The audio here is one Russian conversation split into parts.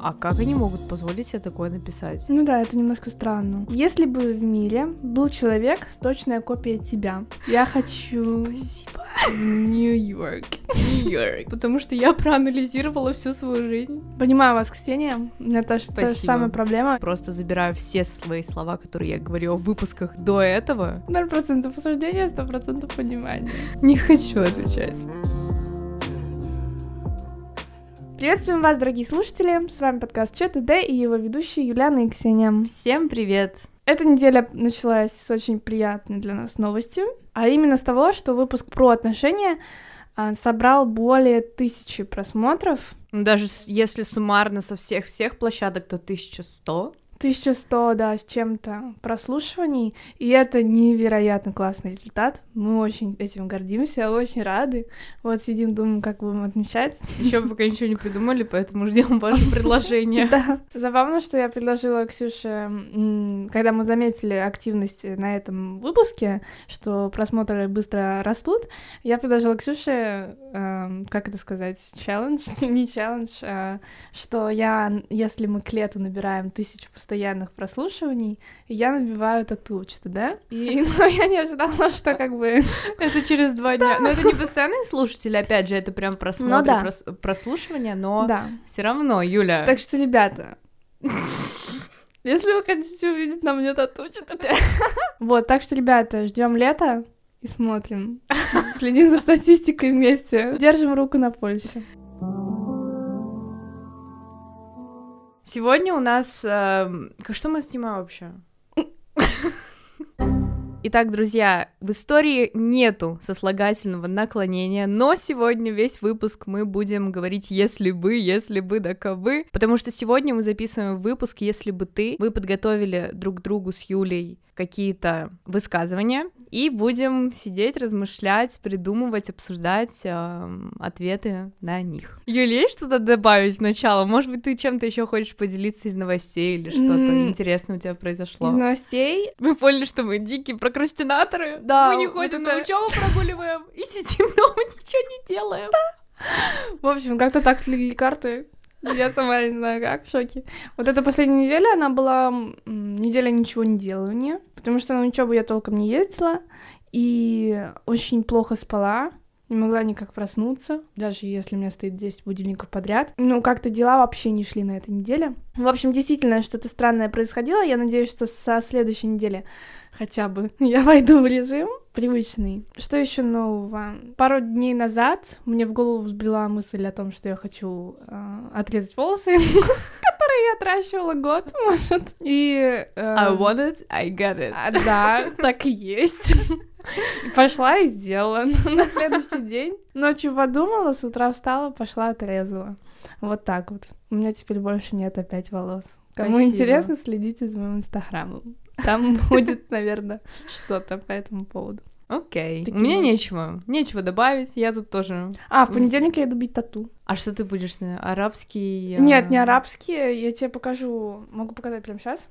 А как они могут позволить себе такое написать? Ну да, это немножко странно. Если бы в мире был человек, точная копия тебя, я хочу... Спасибо. Нью-Йорк. Нью-Йорк. Потому что я проанализировала всю свою жизнь. Понимаю вас, Ксения. У меня та, же- та же самая проблема. Просто забираю все свои слова, которые я говорю в выпусках до этого. 0% осуждения, 100% понимания. Не хочу отвечать. Приветствуем вас, дорогие слушатели. С вами подкаст ЧТД и его ведущие Юлиана и Ксения. Всем привет. Эта неделя началась с очень приятной для нас новости, а именно с того, что выпуск про отношения а, собрал более тысячи просмотров. Даже если суммарно со всех-всех площадок, то 1100. 1100, да, с чем-то прослушиваний, и это невероятно классный результат. Мы очень этим гордимся, очень рады. Вот сидим, думаем, как будем отмечать. Еще пока ничего не придумали, поэтому ждем ваше предложение. Да. Забавно, что я предложила Ксюше, когда мы заметили активность на этом выпуске, что просмотры быстро растут, я предложила Ксюше, эм, как это сказать, челлендж, не челлендж, а, что я, если мы к лету набираем тысячу постоянных прослушиваний, я набиваю тату, что да? И ну, я не ожидала, что как бы... Это через два дня. Но это не постоянные слушатели, опять же, это прям просмотры, Ну да. прос- прослушивания, но все равно, Юля. Так что, ребята, если вы хотите увидеть на мне тату, что-то... Вот, так что, ребята, ждем лета и смотрим. Следим за статистикой вместе. Держим руку на пульсе. Сегодня у нас... ка- Что мы снимаем вообще? Итак, друзья, в истории нету сослагательного наклонения, но сегодня весь выпуск мы будем говорить «если бы», «если бы», да кабы, потому что сегодня мы записываем выпуск «если бы ты». Мы подготовили друг другу с Юлей какие-то высказывания и будем сидеть, размышлять, придумывать, обсуждать эм, ответы на них. Юля, есть что-то добавить сначала? Может быть, ты чем-то еще хочешь поделиться из новостей или что-то М. интересное у тебя произошло? Из новостей. Мы поняли, что мы дикие прокрастинаторы. Да, мы не ходим это- на учебу, прогуливаем и сидим дома, ничего не делаем. В общем, как-то так слегли карты. Я сама не знаю как, в шоке. Вот эта последняя неделя, она была неделя ничего не делания, потому что на учебу я толком не ездила и очень плохо спала, не могла никак проснуться, даже если у меня стоит 10 будильников подряд. Ну, как-то дела вообще не шли на этой неделе. В общем, действительно, что-то странное происходило. Я надеюсь, что со следующей недели хотя бы я войду в режим привычный. Что еще нового? Пару дней назад мне в голову взбрела мысль о том, что я хочу э, отрезать волосы, которые я отращивала год, может. И... э, I want it, I got it. а, да, так и есть. И Пошла и сделала на следующий день. Ночью подумала, с утра встала, пошла отрезала. Вот так вот. У меня теперь больше нет опять волос. Кому Спасибо. интересно, следите за моим инстаграмом. Там будет, наверное, что-то по этому поводу. Окей. Такие У меня нечего. Нечего добавить, я тут тоже. А, в понедельник я иду бить тату. А что ты будешь на арабский? а, Нет, не арабские, я тебе покажу. Могу показать прямо сейчас?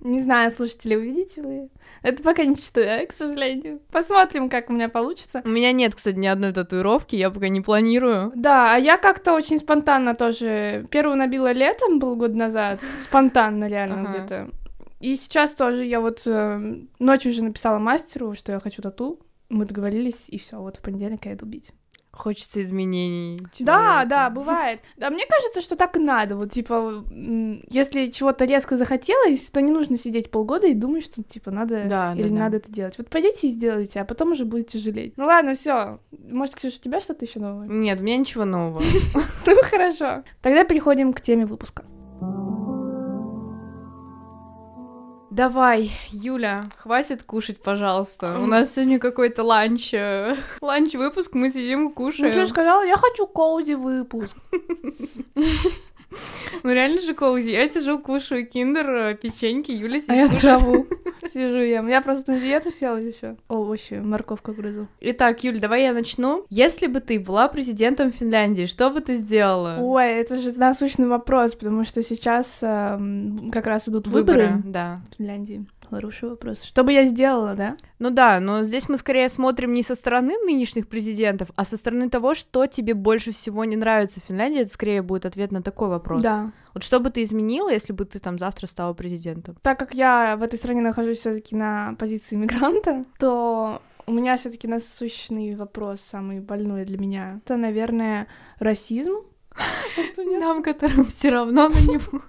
Не знаю, слушатели, увидите вы. Это пока не читаю, к сожалению. Посмотрим, как у меня получится. У меня нет, кстати, ни одной татуировки, я пока не планирую. Да, а я как-то очень спонтанно тоже. Первую набила летом, был год назад. Спонтанно реально Ага. где-то. И сейчас тоже я вот э, ночью уже написала мастеру, что я хочу тату. Мы договорились, и все, вот в понедельник я иду бить. Хочется изменений. Да, человеку. да, бывает. Да, мне кажется, что так и надо. Вот, типа, если чего-то резко захотелось, то не нужно сидеть полгода и думать, что, типа, надо Да, да, или да. надо это делать. Вот пойдите и сделайте, а потом уже будете жалеть. Ну ладно, все. Может, Ксюша, у тебя что-то еще новое? Нет, у меня ничего нового. Ну хорошо. Тогда переходим к теме выпуска. Давай, Юля, хватит кушать, пожалуйста. У нас сегодня какой-то ланч, э, ланч-выпуск, мы сидим и Ну, кушаем. что сказала, я хочу коузи выпуск. Ну реально же коузи. Я сижу, кушаю киндер, э, печеньки, Юля сидит А я траву сижу ем. Я просто на диету села еще. Овощи, морковку грызу. Итак, Юль, давай я начну. Если бы ты была президентом Финляндии, что бы ты сделала? Ой, это же насущный вопрос, потому что сейчас эм, как раз идут выборы, Да. в Финляндии. Хороший вопрос. Что бы я сделала, да? Ну да, но здесь мы скорее смотрим не со стороны нынешних президентов, а со стороны того, что тебе больше всего не нравится в Финляндии. Это скорее будет ответ на такой вопрос. Да. Вот что бы ты изменила, если бы ты там завтра стала президентом? Так как я в этой стране нахожусь все-таки на позиции мигранта, то у меня все-таки насущный вопрос, самый больной для меня. Это, наверное, расизм. Нам, которым все равно на него.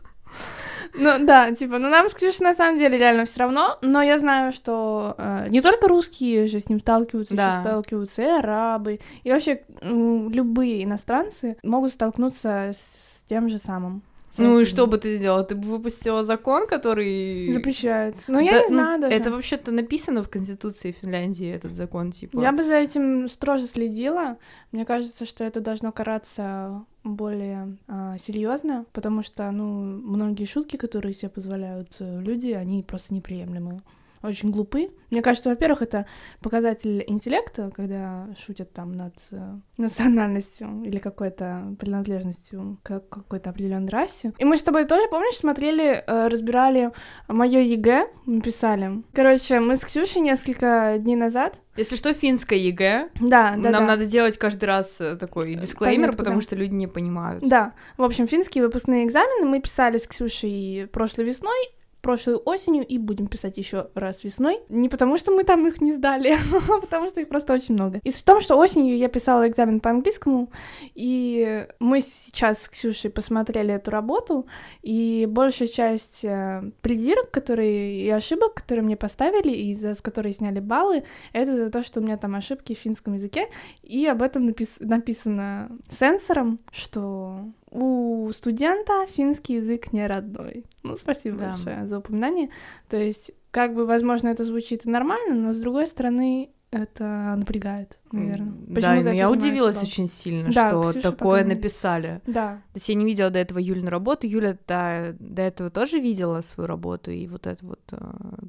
Ну да, типа, ну нам с Ксюшей на самом деле реально все равно, но я знаю, что э, не только русские же с ним сталкиваются, Да. еще сталкиваются и арабы, и вообще любые иностранцы могут столкнуться с тем же самым. Ну и что бы ты сделала? Ты бы выпустила закон, который... Запрещает. Ну, я Да, не знаю даже. Это вообще-то написано в Конституции Финляндии, этот закон, типа. Я бы за этим строже следила. Мне кажется, что это должно караться более серьезно, потому что, ну, многие шутки, которые себе позволяют э, люди, они просто неприемлемые. Очень глупы. Мне кажется, во-первых, это показатель интеллекта, когда шутят там над э, национальностью или какой-то принадлежностью к какой-то определенной расе. И мы с тобой тоже, помнишь, смотрели, э, разбирали мое ЕГЭ, мы писали. Короче, мы с Ксюшей несколько дней назад Если что, финское ЕГЭ. да, да, Нам да. надо делать каждый раз э, такой дисклеймер, пометку, потому да. что люди не понимают. Да, в общем, финские выпускные экзамены мы писали с Ксюшей прошлой весной, прошлой осенью и будем писать еще раз весной. Не потому, что мы там их не сдали, а потому что их просто очень много. И суть в том, что осенью я писала экзамен по английскому, и мы сейчас с Ксюшей посмотрели эту работу, и большая часть э, придирок, которые и ошибок, которые мне поставили, и за которые сняли баллы, это за то, что у меня там ошибки в финском языке, и об этом напис- написано сенсором, что у студента финский язык не родной. Ну, спасибо Да. большое за упоминание. То есть, как бы, возможно, это звучит и нормально, но с другой стороны, это напрягает, наверное. Почему Да, за но я удивилась балл? очень сильно, Да, что Ксюша такое не- написали. Да. То есть я не видела до этого Юлину работу. Юля до, до этого тоже видела свою работу и вот это вот э,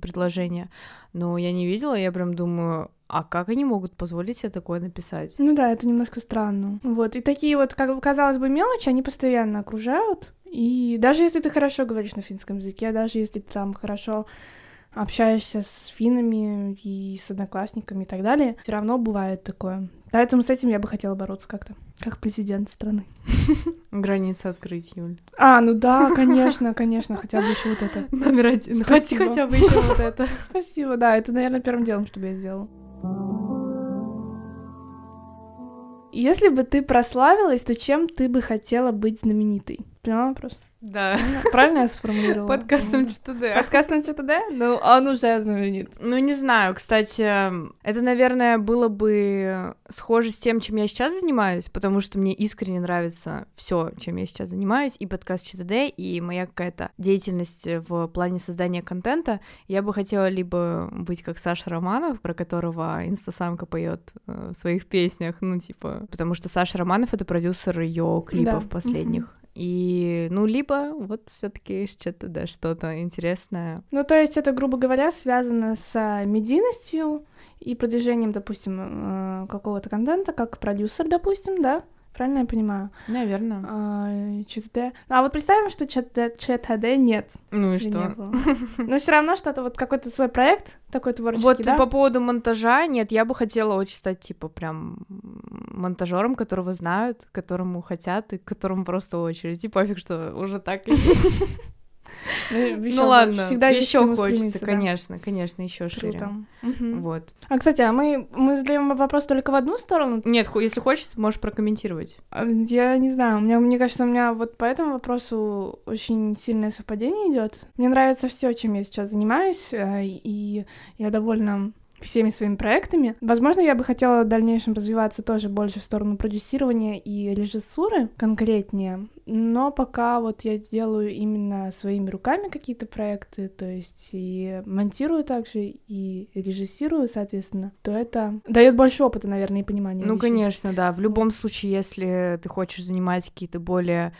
предложение. Но я не видела, я прям думаю, а как они могут позволить себе такое написать? Ну да, это немножко странно. Вот. И такие вот, как казалось бы, мелочи, они постоянно окружают. И даже если ты хорошо говоришь на финском языке, даже если ты там хорошо общаешься с финнами и с одноклассниками и так далее, все равно бывает такое. Поэтому с этим я бы хотела бороться как-то, как президент страны. Границы открыть, Юль. А, ну да, конечно, конечно, хотя бы еще вот это. Номер один. Спасибо. Хотя бы еще вот это. Спасибо, да, это, наверное, первым делом, что бы я сделала. Если бы ты прославилась, то чем ты бы хотела быть знаменитой? Поняла вопрос? Да. Правильно я сформулировала? Подкастом ЧТД. Подкастом ЧТД? Ну, он уже знаменит. Ну, не знаю, кстати, это, наверное, было бы схоже с тем, чем я сейчас занимаюсь, потому что мне искренне нравится все, чем я сейчас занимаюсь, и подкаст ЧТД, и моя какая-то деятельность в плане создания контента. Я бы хотела либо быть как Саша Романов, про которого инстасамка поет в своих песнях, ну, типа, потому что Саша Романов — это продюсер ее клипов Да, последних. И, ну, либо вот все таки ЧТД, что-то интересное. Ну, то есть это, грубо говоря, связано с а, медийностью и продвижением, допустим, э, какого-то контента, как продюсер, допустим, да? Правильно я понимаю? Наверное. А, ЧТД. А вот представим, что ЧТД, ЧТД нет. Ну и что? Но все равно что-то, вот какой-то свой проект такой творческий, Вот да? по поводу монтажа, нет, я бы хотела очень стать, типа, прям монтажером, которого знают, которому хотят, и к которому просто очередь. И пофиг, что уже так Ну, Ну ладно, Всегда еще хочется, да. конечно, конечно, еще шире. Вот. А, кстати, а мы, мы задаем вопрос только в одну сторону? Нет, если хочешь, можешь прокомментировать. А, Я не знаю, у меня, мне кажется, у меня вот по этому вопросу очень сильное совпадение идет. Мне нравится все, чем я сейчас занимаюсь, э, и я довольна всеми своими проектами. Возможно, я бы хотела в дальнейшем развиваться тоже больше в сторону продюсирования и режиссуры конкретнее, но пока вот я делаю именно своими руками какие-то проекты, то есть и монтирую также, и режиссирую, соответственно, то это дает больше опыта, наверное, и понимания. Ну, вещей. конечно, да. В любом случае, если ты хочешь занимать какие-то более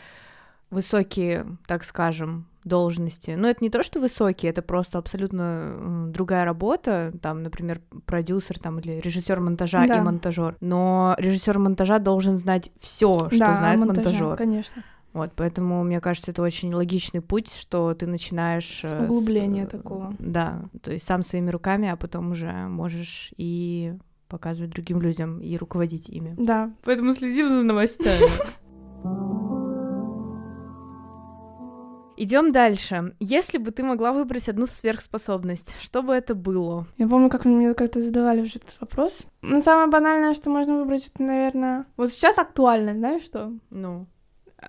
высокие, так скажем, должности. Но это не то, что высокие, это просто абсолютно другая работа. Там, например, продюсер там, или режиссер монтажа Да. и монтажер. Но режиссер монтажа должен знать все, что Да, знает монтажер. Конечно. Вот, поэтому, мне кажется, это очень логичный путь, что ты начинаешь... С углубления с, такого. Да, то есть сам своими руками, а потом уже можешь и показывать другим людям и руководить ими. Да. Поэтому следим за новостями. Идем дальше. Если бы ты могла выбрать одну сверхспособность, что бы это было? Я помню, как мне как-то задавали уже этот вопрос. Ну, самое банальное, что можно выбрать, это, наверное... Вот сейчас актуально, знаешь что? Ну?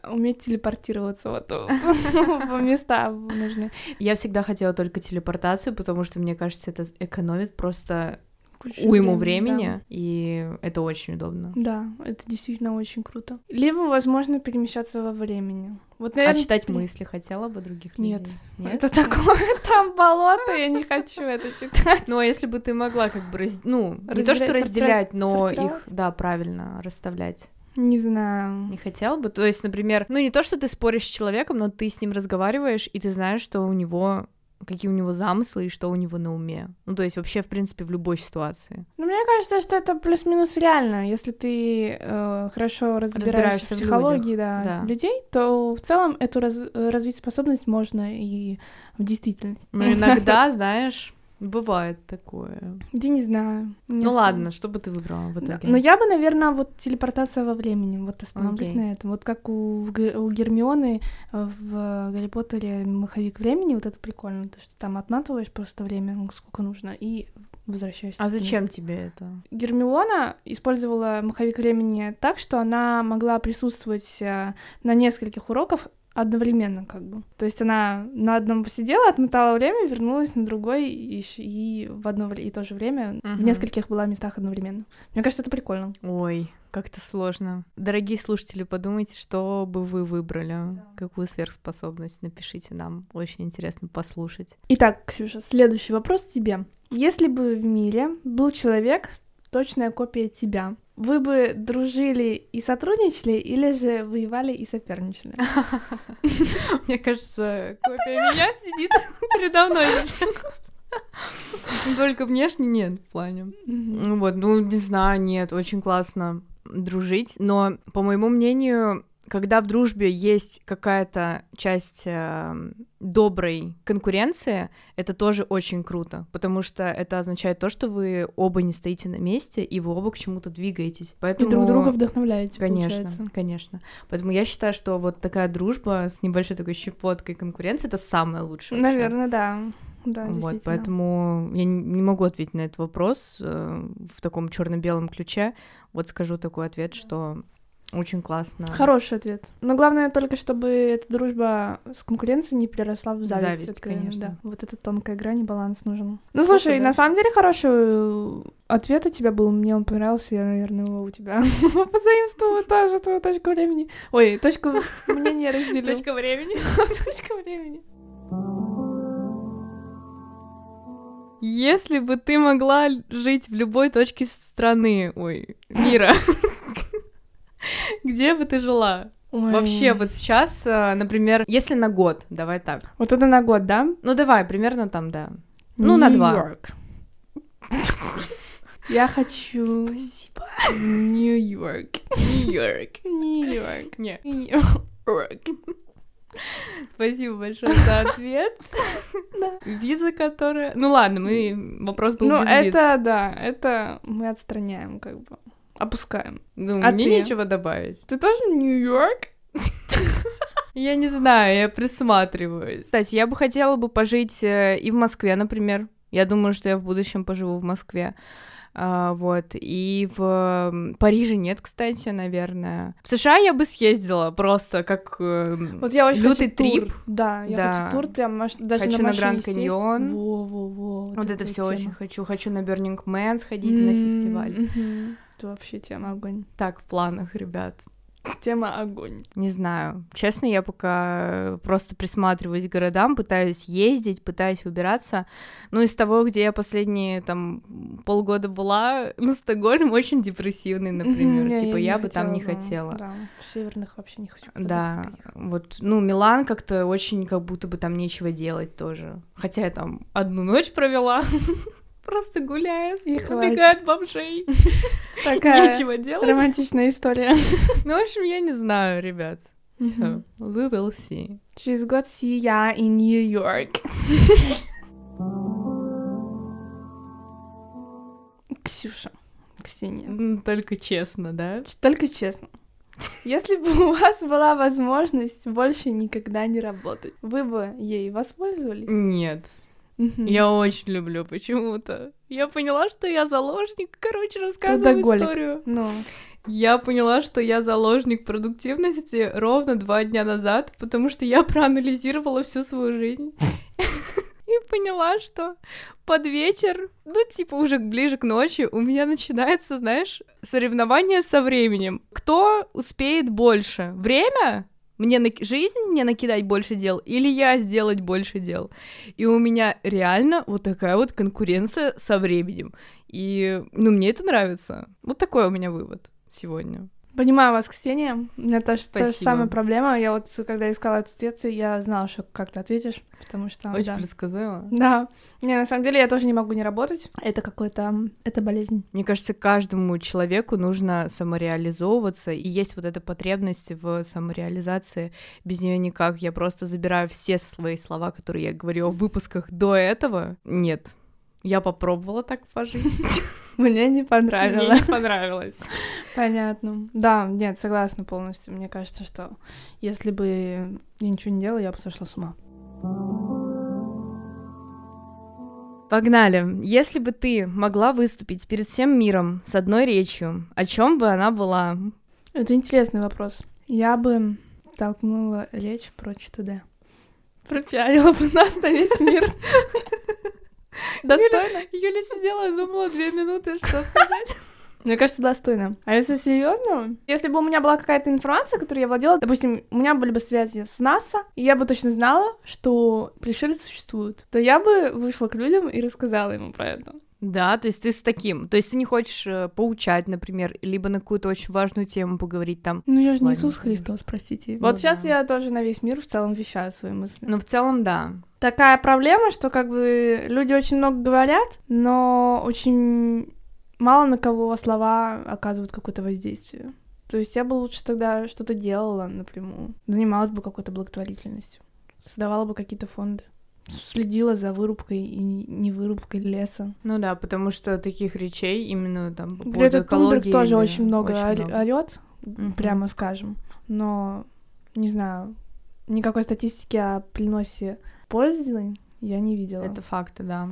Уметь телепортироваться вот по места нужны. Я всегда хотела только телепортацию, потому что, мне кажется, это экономит просто уйму времени, времени да. и это очень удобно. Да, это действительно очень круто. Либо, возможно, перемещаться во времени. Вот, наверное, а читать мысли хотела бы других Нет. людей? Нет, это такое, там болото, я не хочу это читать. Ну, а если бы ты могла как бы, раз... ну, не то, что разделять, но их, да, правильно расставлять. Не знаю. Не хотела бы? То есть, например, ну не то, что ты споришь с человеком, но ты с ним разговариваешь, и ты знаешь, что у него какие у него замыслы и что у него на уме. Ну, то есть вообще, в принципе, в любой ситуации. Ну, мне кажется, что это плюс-минус реально. Если ты э, хорошо разбираешься, разбираешься в психологии в да, да. людей, то в целом эту раз развить способность можно и в действительности. Ну, иногда, знаешь, Бывает такое. Я не знаю. Не ну ладно, что бы ты выбрала в итоге? Но я бы, наверное, вот телепортация во времени, вот остановлюсь okay. на этом. Вот как у, у Гермионы э, в Гарри Поттере маховик времени, вот это прикольно, то что там отматываешь просто время, сколько нужно, и возвращаешься. А зачем тебе это? Гермиона использовала маховик времени так, что она могла присутствовать э, на нескольких уроках одновременно как бы. То есть она на одном посидела, отмотала время, вернулась на другой и, и в одно и то же время uh-huh. в нескольких была местах одновременно. Мне кажется, это прикольно. Ой, как-то сложно. Дорогие слушатели, подумайте, что бы вы выбрали, да. какую сверхспособность, напишите нам. Очень интересно послушать. Итак, Ксюша, следующий вопрос тебе. Если бы в мире был человек, точная копия тебя, вы бы дружили и сотрудничали, или же воевали и соперничали? Мне кажется, копия меня сидит передо мной. Только внешне нет в плане. Вот, ну, не знаю, нет, очень классно дружить, но, по моему мнению, когда в дружбе есть какая-то часть э, доброй конкуренции, это тоже очень круто, потому что это означает то, что вы оба не стоите на месте, и вы оба к чему-то двигаетесь. Поэтому... И друг друга вдохновляете, Конечно, получается. конечно. Поэтому я считаю, что вот такая дружба с небольшой такой щепоткой конкуренции — это самое лучшее. Наверное, да. Да, вот, поэтому я не могу ответить на этот вопрос э, в таком черно-белом ключе. Вот скажу такой ответ, что очень классно. Хороший ответ. Но главное только, чтобы эта дружба с конкуренцией не переросла в зависть. Зависть, это, конечно. Да, вот эта тонкая грань и баланс нужен. Ну, слушай, да. на самом деле хороший ответ у тебя был. Мне он понравился, я, наверное, его у тебя позаимствовала тоже твою точку времени. Ой, точку мнения разделю. Точка времени. Точка времени. Если бы ты могла жить в любой точке страны, ой, мира, Где бы ты жила? Ой. Вообще, вот сейчас, э, например, если на год, давай так. Вот это на год, да? Ну давай, примерно там, да. Ну, на два. Я хочу... Спасибо. Нью-Йорк. Нью-Йорк. Нью-Йорк. Нет. Нью-Йорк. Спасибо большое за ответ. Да. Виза, которая... Ну ладно, мы... Вопрос был ну, без это, виз. да, это мы отстраняем как бы. Опускаем. Ну, а мне ты? нечего добавить. Ты тоже Нью-Йорк? Я не знаю, я присматриваюсь. Кстати, я бы хотела бы пожить э, и в Москве, например. Я думаю, что я в будущем поживу в Москве. А, вот. И в Париже нет, кстати, наверное. В США я бы съездила просто как э, вот я очень лютый хочу трип. Тур. Да, я да. хочу тур, прям маш... даже хочу на, на Гранд Каньон. Во-во-во. Вот, вот это все очень хочу. Хочу на Burning Man сходить mm-hmm. на фестиваль. Mm-hmm. Это вообще тема огонь. Так, в планах, ребят. Тема огонь. Не знаю. Честно, я пока просто присматриваюсь к городам, пытаюсь ездить, пытаюсь убираться. Ну, из того, где я последние там полгода была, ну, Стокгольм очень депрессивный, например. Mm-hmm, типа, я, я бы там не хотела. Да, в северных вообще не хочу. Да, вот, ну, Милан как-то очень как будто бы там нечего делать тоже. Хотя я там одну ночь провела. Просто гуляет, убегает бомжей. Такая Нечего делать. романтичная история. Ну, в общем, я не знаю, ребят. So, we will see. Через год see я in New York. Ксюша, Ксения, Только честно, да? только честно. Если бы у вас была возможность больше никогда не работать, вы бы ей воспользовались? Нет. Мгм. Я очень люблю почему-то. Я поняла, что я заложник. Короче, рассказываю историю. Ну, Я поняла, что я заложник продуктивности ровно два дня назад, потому что я проанализировала всю свою жизнь. И поняла, что под вечер, ну, типа уже ближе к ночи, у меня начинается, знаешь, соревнование со временем. Кто успеет больше? Время? Мне на... жизнь мне накидать больше дел или я сделать больше дел? И у меня реально вот такая вот конкуренция со временем. И, ну, мне это нравится. Вот такой у меня вывод сегодня. Понимаю вас, Ксения. У меня тоже та же самая проблема. Я вот, когда искала этот ответ, я знала, что как ты ответишь, потому что... Очень да. предсказуемо. Да. Не, на самом деле я тоже не могу не работать. Это какой-то... Это болезнь. Мне кажется, каждому человеку нужно самореализовываться, и есть вот эта потребность в самореализации. Без нее никак. Я просто забираю все свои слова, которые я говорила в выпусках до этого. Нет. Я попробовала так пожить. Мне не Мне понравилось. не понравилось. Понятно. Да, нет, согласна полностью. Мне кажется, что если бы я ничего не делала, я бы сошла с ума. Погнали. Если бы ты могла выступить перед всем миром с одной речью, о чем бы она была? Это интересный вопрос. Я бы толкнула речь прочь туда. Пропиарила бы нас на весь мир. Достойно? Юля сидела и думала две минуты, что сказать. Мне кажется, достойно. А если серьезно, если бы у меня была какая-то информация, которой я владела, допустим, у меня были бы связи с НАСА, и я бы точно знала, что пришельцы существуют, то я бы вышла к людям и рассказала ему про это. Да, то есть ты с таким. То есть ты не хочешь э, поучать, например, либо на какую-то очень важную тему поговорить там. Ну, я же не. Иисус Христос, простите. Ну вот сейчас да. я тоже на весь мир в целом вещаю свои мысли. Ну, в целом, да. Такая проблема, что как бы люди очень много говорят, но очень мало на кого слова оказывают какое-то воздействие. То есть я бы лучше тогда что-то делала напрямую, занималась бы какой-то благотворительностью, создавала бы какие-то фонды, следила за вырубкой и не вырубкой леса. Ну да, потому что таких речей именно там по Грета Тунберг тоже очень много очень ор- орёт, Мгм. прямо скажем, но не знаю, никакой статистики о приносе пользы я не видела. Это факты, да.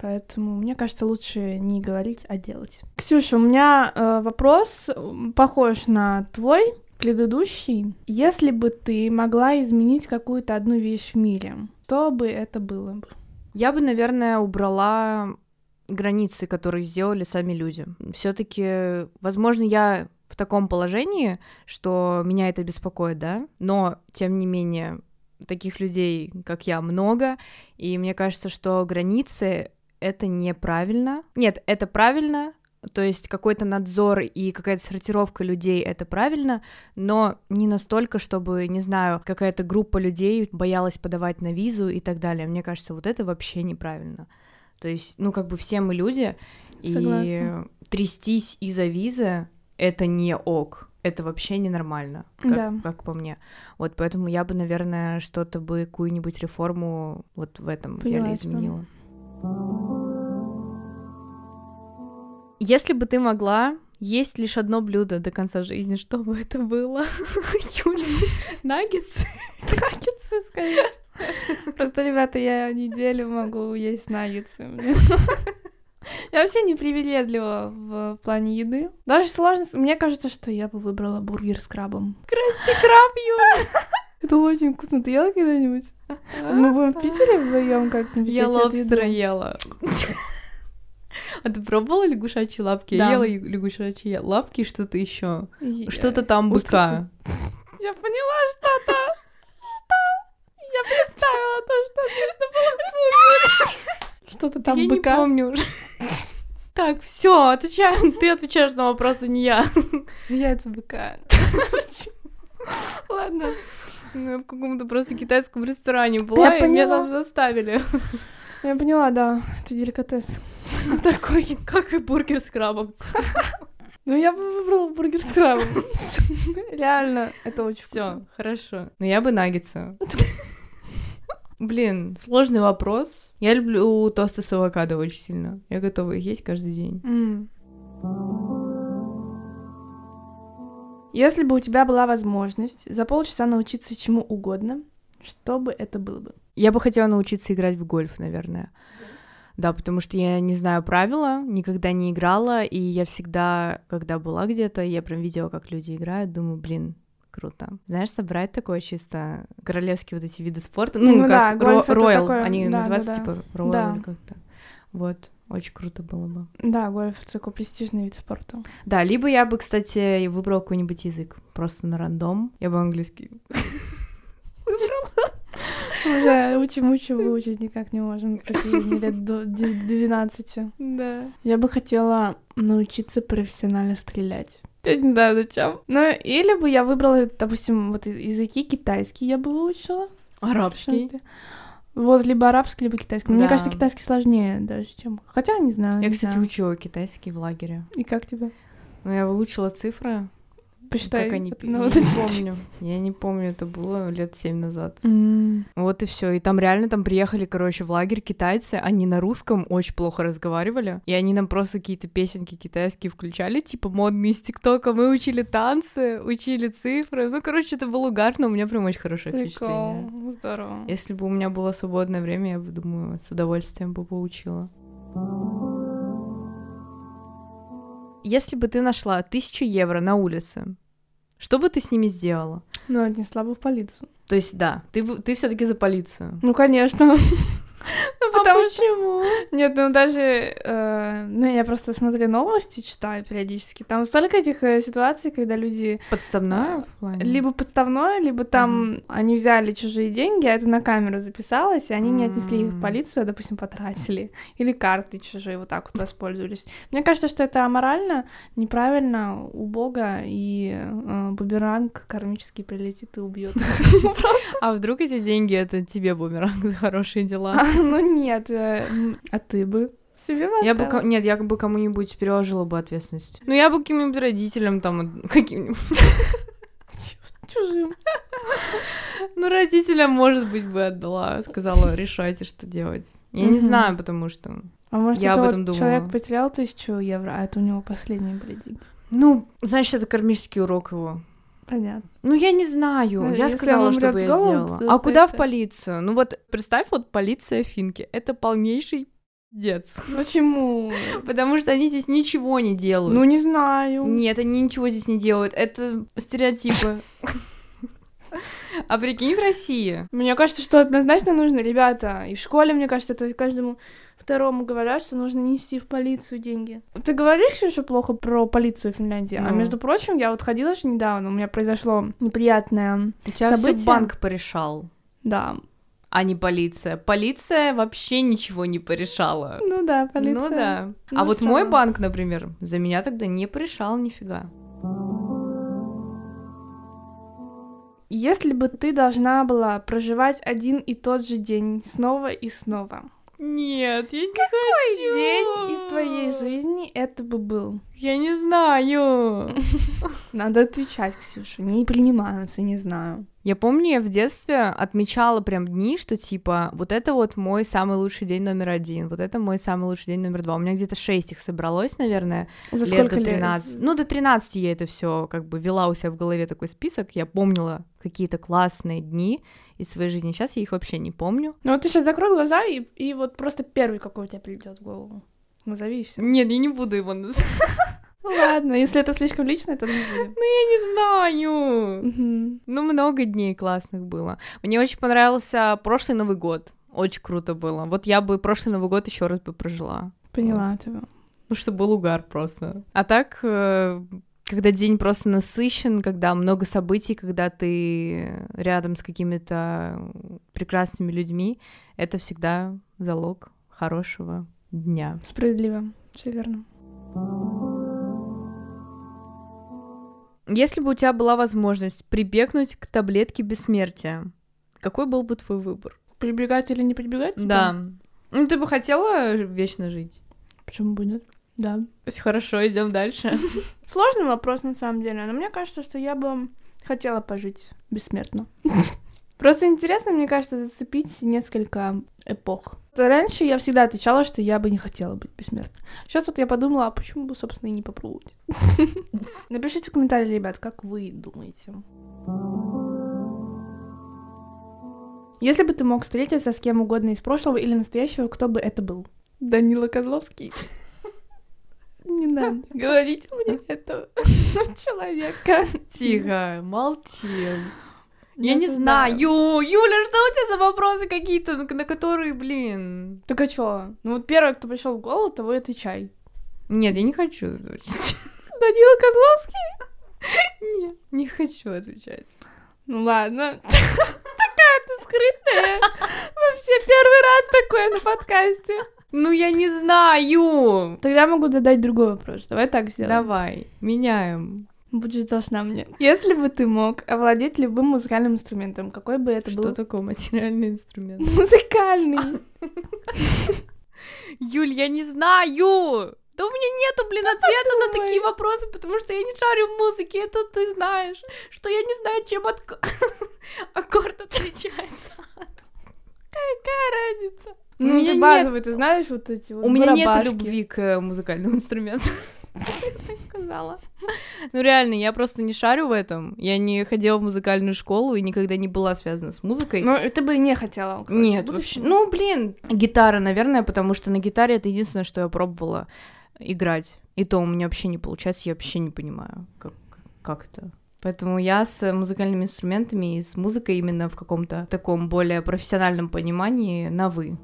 Поэтому мне кажется, лучше не говорить, а делать. Ксюша, у меня э, вопрос похож на твой предыдущий. Если бы ты могла изменить какую-то одну вещь в мире, то бы это было бы? Я бы, наверное, убрала границы, которые сделали сами люди. Все-таки, возможно, я в таком положении, что меня это беспокоит, да, но тем не менее таких людей, как я, много, и мне кажется, что границы это неправильно. Нет, это правильно, то есть какой-то надзор и какая-то сортировка людей это правильно, но не настолько, чтобы, не знаю, какая-то группа людей боялась подавать на визу и так далее. Мне кажется, вот это вообще неправильно. То есть, ну, как бы все мы люди, и Согласна. трястись из-за визы это не ок. Это вообще ненормально, как, Да. как по мне. Вот поэтому я бы, наверное, что-то бы, какую-нибудь реформу вот в этом Поняла деле изменила. Если бы ты могла есть лишь одно блюдо до конца жизни, что бы это было? Юля, наггетсы? Наггетсы, скорее. Просто, ребята, я неделю могу есть наггетсы. Я вообще не привередлива в плане еды. Даже сложно... Мне кажется, что я бы выбрала бургер с крабом. Красти краб, Юля! Это очень вкусно. Ты ела когда-нибудь? Мы будем в Питере вдвоем как-нибудь. Я лобстера ела. А ты пробовала лягушачьи лапки? Да. Я ела лягушачьи лапки и что-то еще. И- Что-то там быка. Я поняла что-то. Что? Я представила то, что нужно было. Что-то там я не быка. помню уже. Так, все, отвечаем. Ты отвечаешь на вопросы, не я. Яйца быка. Ладно. Ну, Я в каком-то просто китайском ресторане была, Я и меня поняла. там заставили. Я поняла, да. Это деликатес. Такой. Как и бургер с крабом. Ну, я бы выбрала бургер с крабом. Реально, это очень Все, хорошо. Но я бы наггетсы. Блин, сложный вопрос. Я люблю тосты с авокадо очень сильно. Я готова их есть каждый день. Если бы у тебя была возможность за полчаса научиться чему угодно, что бы это было бы? Я бы хотела научиться играть в гольф, наверное. Да, потому что я не знаю правила, никогда не играла, и я всегда, когда была где-то, я прям видела, как люди играют, думаю, блин, круто. Знаешь, собрать такое чисто королевские вот эти виды спорта, ну, Ну да, как гольф это роял, такое, они да, называются да, да. типа роял Да. или как-то. Вот, очень круто было бы. Да, гольф — такой престижный вид спорта. Да, либо я бы, кстати, выбрала какой-нибудь язык, просто на рандом. Я бы английский. Уже учим, учим, выучить никак не можем протяжении лет до д- 12. Да. Я бы хотела научиться профессионально стрелять. Я не знаю зачем. Ну, или бы я выбрала, допустим, вот языки китайский я бы выучила. Арабский. Вот, либо арабский, либо китайский. Но Мне Да. кажется, китайский сложнее даже, чем... Хотя, не знаю. Я, не кстати, знаю. учила китайский в лагере. И как тебе? Ну, я выучила цифры. Посчитай. Как они... это Я не помню. Я не помню, это было лет семь назад. М. Вот и все. И там реально там приехали, короче, в лагерь китайцы. Они на русском очень плохо разговаривали. И они нам просто какие-то песенки китайские включали, типа модные из ТикТока. Мы учили танцы, учили цифры. Ну, короче, это был угар, но у меня прям очень хорошее впечатление. Прикол. Здорово. Если бы у меня было свободное время, я бы, думаю, с удовольствием бы поучила. Если бы ты нашла тысячу евро на улице, что бы ты с ними сделала? Ну, отнесла бы в полицию. То есть, да, ты, ты все-таки за полицию. Ну, конечно. Ну, потому что... почему? Нет, ну даже... э, ну, я просто смотрю новости, читаю периодически. Там столько этих э, ситуаций, когда люди Подставная? в плане? либо подставное, либо там они взяли чужие деньги, а это на камеру записалось, и они не отнесли их в полицию, а, допустим, потратили. Или карты чужие вот так вот воспользовались. Мне кажется, что это аморально, неправильно, убого, и э, бумеранг кармически прилетит и убьет. А вдруг эти деньги это тебе бумеранг за хорошие дела? Ну нет, э, а ты бы себе Я бы, оставила? ко- нет, я бы кому-нибудь переложила бы ответственность. Ну, я бы каким-нибудь родителям там, каким-нибудь, чужим. ну, родителям, может быть, бы отдала, сказала, решайте, что делать. Я не знаю, потому что, А может, Я об этом думала. человек потерял тысячу евро, а это у него последние были деньги. ну, значит, это кармический урок его. Понятно. Ну, я не знаю. Ну, я сказала, что бы я сделала. А куда в это- полицию? Ну вот, представь, вот полиция Финки. Это полнейший пиздец. Почему? Потому что они здесь ничего не делают. Ну, не знаю. Нет, они ничего здесь не делают. Это стереотипы. А прикинь, в России. Мне кажется, что однозначно нужно, ребята, и в школе, мне кажется, это каждому второму говорят, что нужно нести в полицию деньги. Ты говоришь, Ксюша, плохо про полицию Финляндии, а Ну. между прочим, я вот ходила же недавно, у меня произошло неприятное, У тебя всё События? банк порешал, да, а не полиция. Полиция вообще ничего не порешала. ну да, полиция. Ну да. Ну а вот что? мой банк, например, за меня тогда не порешал нифига. Если бы ты должна была проживать один и тот же день снова и снова, Нет, я не какой хочу. день из твоей жизни это бы был? Я не знаю. Надо отвечать, Ксюша, не приниматься, не знаю. Я помню, я в детстве отмечала прям дни, что типа вот это вот мой самый лучший день номер один, вот это мой самый лучший день номер два. У меня где-то шесть их собралось, наверное, За лет сколько до лет? 13. Ну, до 13 я это все как бы вела у себя в голове такой список. Я помнила какие-то классные дни из своей жизни. Сейчас я их вообще не помню. Ну вот ты сейчас закрой глаза и, и вот просто первый, какой у тебя придет в голову. Назови и все. Нет, я не буду его называть. Ну ладно, если это слишком личное, то не будем. Я не знаю. Ну, много дней классных было. Мне очень понравился прошлый Новый год. Очень круто было. Вот я бы прошлый Новый год еще раз бы прожила. Поняла тебя. Потому что был угар просто. А так, э, когда день просто насыщен, когда много событий, когда ты рядом с какими-то прекрасными людьми, это всегда залог хорошего дня. Справедливо. Все верно. Если бы у тебя была возможность прибегнуть к таблетке бессмертия, какой был бы твой выбор? Прибегать или не прибегать? типа? Да. Ну, ты бы хотела вечно жить? Почему бы нет? Да. Хорошо, идем дальше. Сложный вопрос на самом деле, но мне кажется, что я бы хотела пожить бессмертно. Просто интересно, мне кажется, зацепить несколько эпох. Раньше я всегда отвечала, что я бы не хотела быть бессмертной. Сейчас вот я подумала, а почему бы, собственно, и не попробовать? Напишите в комментарии, ребят, как вы думаете. Если бы ты мог встретиться с кем угодно из прошлого или настоящего, кто бы это был? Данила Козловский. Не надо говорить мне этого человека. Тихо, молчим. Я не знаю. Юля, что у тебя за вопросы какие-то, на которые, блин? Так а чё? Ну вот первое, кто пришел в голову, того и отвечай. Нет, я не хочу отвечать. Данила Козловский? Нет, не хочу отвечать. Ну ладно. Такая ты скрытная. Вообще первый раз такое на подкасте. Ну, я не знаю. Тогда могу задать другой вопрос. Давай так сделаем. Давай, меняем. Будешь должна мне. Если бы ты мог овладеть любым музыкальным инструментом, какой бы это Что был? такое материальный инструмент? Музыкальный. Юль, я не знаю. Да у меня нету, блин, ответа на Подумай. такие вопросы, потому что я не шарю в музыке, это ты знаешь, что я не знаю, чем от... аккорд отличается от... Какая разница? Ну, ты нет- базовый, ты знаешь вот эти вот У меня нет любви к э, музыкальному инструменту. Сказала. Ну реально, я просто не шарю в этом. Я не ходила в музыкальную школу и никогда не была связана с музыкой. Ну, ты бы не хотела. короче, Нет, вообще. Ну, блин, гитара, наверное, потому что на гитаре это единственное, что я пробовала играть. И то у меня вообще не получается, я вообще не понимаю, как, как это. Поэтому я с музыкальными инструментами и с музыкой именно в каком-то таком более профессиональном понимании на вы.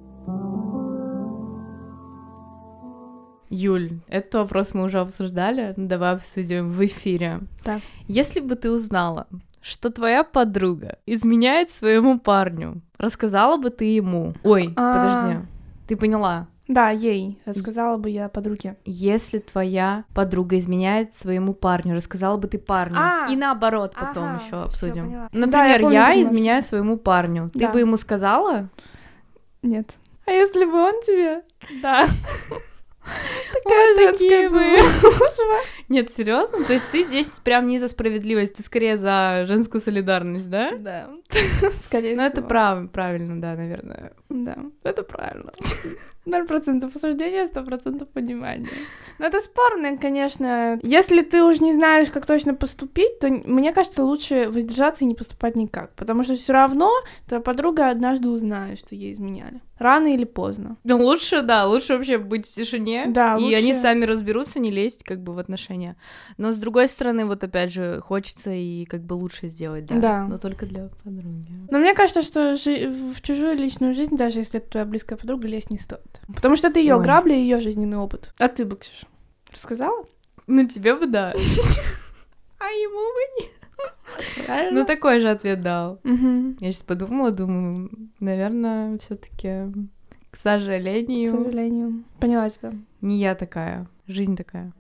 Юль, этот вопрос мы уже обсуждали, давай обсудим в эфире. Так. Если бы ты узнала, что твоя подруга изменяет своему парню, рассказала бы ты ему? Ой, А. подожди, ты поняла? Да, ей. Рассказала бы я подруге. Если твоя подруга изменяет своему парню, рассказала бы ты парню. А. И наоборот потом Ага, еще обсудим. поняла. Да, Например, я помню, я ты изменяю своему парню. Ты Да. бы ему сказала? Нет. А если бы он тебе? Да. Вот Такая такие женская мы. Нет, серьезно? То есть ты здесь прям не за справедливость, ты скорее за женскую солидарность, да? Да. Скорее Ну, это всего. прав, правильно, да, наверное. Да, это правильно. Ноль процентов осуждения, сто процентов понимания. Но это спорно, конечно. Если ты уже не знаешь, как точно поступить, то мне кажется, лучше воздержаться и не поступать никак. Потому что все равно твоя подруга однажды узнает, что ей изменяли. Рано или поздно. Ну, лучше, да, лучше вообще быть в тишине. Да, и лучше- они сами разберутся, не лезть как бы в отношения. Но с другой стороны, вот опять же, хочется и как бы лучше сделать, да. Да. Но только для подруги. Но мне кажется, что в чужую личную жизнь, даже если это твоя близкая подруга, лезть не стоит. Потому что это ее грабли и ее жизненный опыт. А ты бы, Ксюша, рассказала? Ну, тебе бы да. А ему бы нет. Правильно? Ну, такой же ответ дал. Я сейчас подумала, думаю, наверное, все таки к К сожалению, сожалению. Поняла тебя. не я такая. Жизнь такая.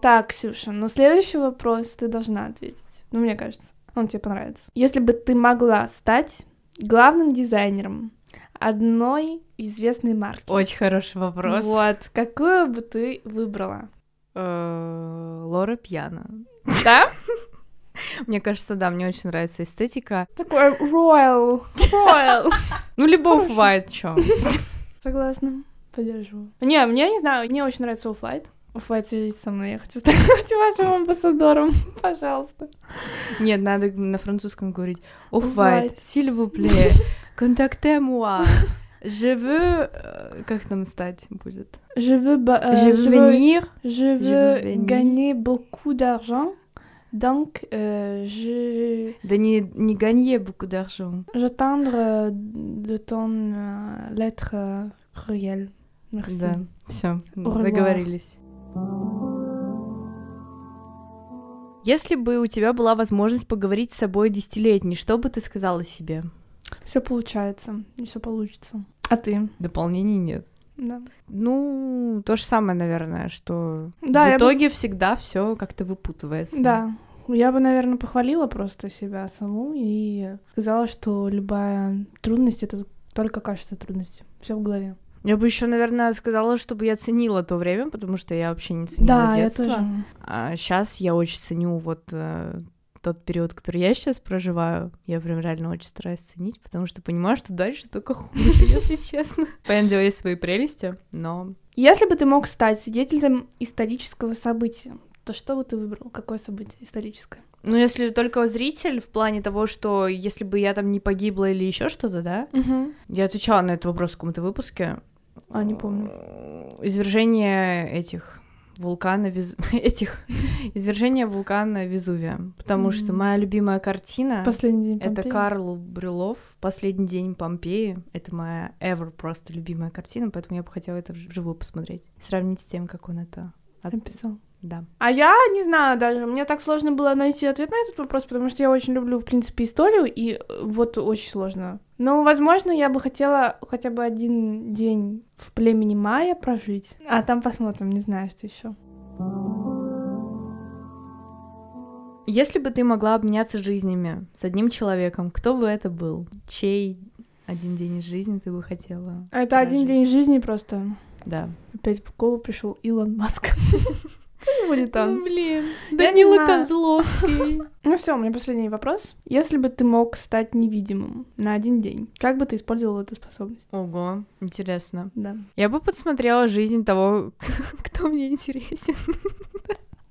Так, Ксюша, ну следующий вопрос ты должна ответить. Ну, мне кажется, он тебе понравится. Если бы ты могла стать главным дизайнером одной известной марки, Очень хороший вопрос. вот, какую бы ты выбрала? Э, Лора Пьяна. Да? Мне кажется, да, мне очень нравится эстетика. Такой royal, royal. Ну, либо. White, чё. Согласна, поддержу. Не, мне не знаю, мне очень нравится Off-White. Свяжись со мной, я хочу стать вашим амбассадором, пожалуйста. Нет, надо на французском говорить. Off-White, s'il vous plaît, contactez-moi. Je veux... э, Как там стать будет? Je veux, euh, Je veux venir. Je veux, gagner beaucoup d'argent, donc euh, je Да не, не gagner beaucoup d'argent. j'attendre euh, de ton euh, lettre euh, cruelle. Merci. Да, все, договорились. Если бы у тебя была возможность поговорить с собой десятилетней, что бы ты сказала себе? Все получается, все получится. А ты? Дополнений нет. Да. Ну, то же самое, наверное, что Да, в я бы- итоге всегда все как-то выпутывается. Да. Я бы, наверное, похвалила просто себя саму и сказала, что любая трудность это только кажется трудностью. Все в голове. Я бы еще, наверное, сказала, чтобы я ценила то время, потому что я вообще не ценила Да, детство. я тоже. А сейчас я очень ценю вот э, тот период, который я сейчас проживаю. Я прям реально очень стараюсь ценить, потому что понимаю, что дальше только хуже, если честно. Понятное дело, есть свои прелести, но Если бы ты мог стать свидетелем исторического события, то что бы ты выбрал? Какое событие историческое? Ну, если только зритель в плане того, что если бы я там не погибла или еще что-то, да? Угу. Я отвечала на этот вопрос в каком-то выпуске. А, не помню. Э, Извержение этих вулкана Везу... этих извержение вулкана Везувия, потому что Мгм. моя любимая картина Последний день это. Карл Брюлов «Последний день Помпеи». Это моя ever просто любимая картина, поэтому я бы хотела это вживую посмотреть, сравнить с тем, как он это от- написал. да. А я не знаю даже, мне так сложно было найти ответ на этот вопрос, потому что я очень люблю, в принципе, историю, и э, вот очень сложно. Но, возможно, я бы хотела хотя бы один день в племени Майя прожить. А там посмотрим, не знаю, что еще. Если бы ты могла обменяться жизнями с одним человеком, кто бы это был? Чей один день из жизни ты бы хотела? Это один прожить? день жизни просто. Да. Опять в голову пришел Илон Маск. Как будет он? блин, знаю. Козловский. Ну все, у меня последний вопрос. Если бы ты мог стать невидимым на один день, как бы ты использовал эту способность? Ого, интересно. Да. Я бы подсмотрела жизнь того, кто мне интересен.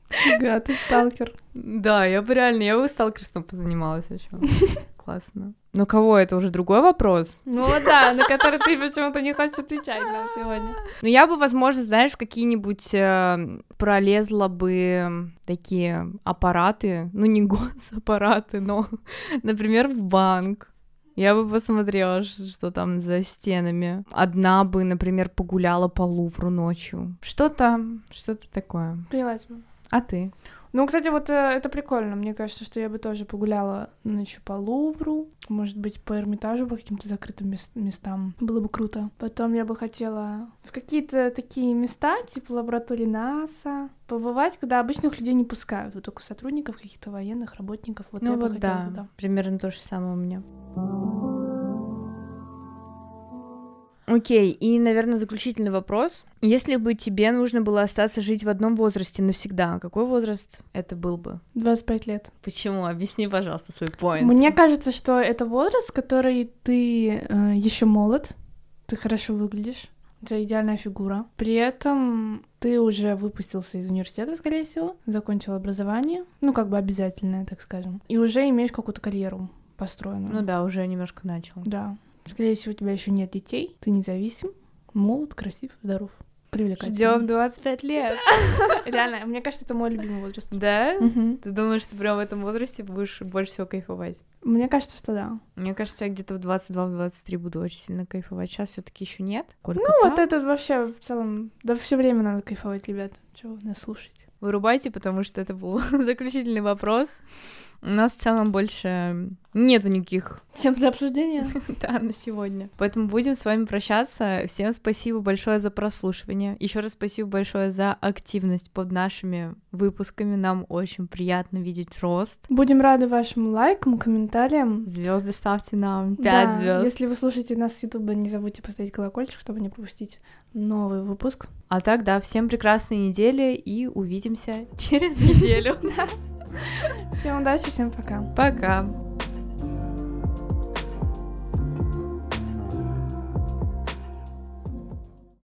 Фига, ты сталкер. Да, я бы реально, я бы сталкерством позанималась еще. Классно. Но кого это уже другой вопрос? Ну вот да, на который ты почему-то не хочешь отвечать нам сегодня. Ну, я бы, возможно, знаешь, какие-нибудь э, пролезла бы такие аппараты, ну, не госаппараты, но, например, в банк. Я бы посмотрела, что там за стенами. Одна бы, например, погуляла по Лувру ночью. Что-то, что-то такое. Поняла тебя. А ты? Ну, кстати, вот э, это прикольно. Мне кажется, что я бы тоже погуляла ночью по Лувру, может быть, по Эрмитажу, по каким-то закрытым мес- местам. Было бы круто. Потом я бы хотела в какие-то такие места, типа лаборатории НАСА, побывать, куда обычных людей не пускают, вот только сотрудников, каких-то военных, работников. Вот ну я бы вот хотела да, туда. примерно то же самое у меня. Окей, и, наверное, заключительный вопрос. Если бы тебе нужно было остаться жить в одном возрасте навсегда, какой возраст это был бы? 25 лет. Почему? Объясни, пожалуйста, свой поинт. Мне кажется, что это возраст, который ты еще молод, ты хорошо выглядишь, у тебя идеальная фигура. При этом ты уже выпустился из университета, скорее всего, закончил образование, ну, как бы обязательное, так скажем, и уже имеешь какую-то карьеру построенную. Ну да, уже немножко начал. Да. Скорее всего, у тебя еще нет детей, ты независим, молод, красив, здоров, привлекательный. Ждем 25 лет. Реально, мне кажется, это мой любимый возраст. Да? Ты думаешь, что прям в этом возрасте будешь больше всего кайфовать? Мне кажется, что да. Мне кажется, я где-то в 22-23 буду очень сильно кайфовать. Сейчас все таки еще нет. Сколько Ну, вот это вообще в целом, да все время надо кайфовать, ребят. Чего нас слушаете? Вырубайте, потому что это был заключительный вопрос. У нас в целом больше нету никаких Всем для обсуждения. да, на сегодня. Поэтому будем с вами прощаться. Всем спасибо большое за прослушивание. Еще раз спасибо большое за активность под нашими выпусками. Нам очень приятно видеть рост. Будем рады вашим лайкам, комментариям. Звезды ставьте нам. Да, Пять звезд. Если вы слушаете нас с Ютуба, не забудьте поставить колокольчик, чтобы не пропустить новый выпуск. А так, да, всем прекрасной недели и увидимся через неделю. Всем удачи, всем пока. Пока.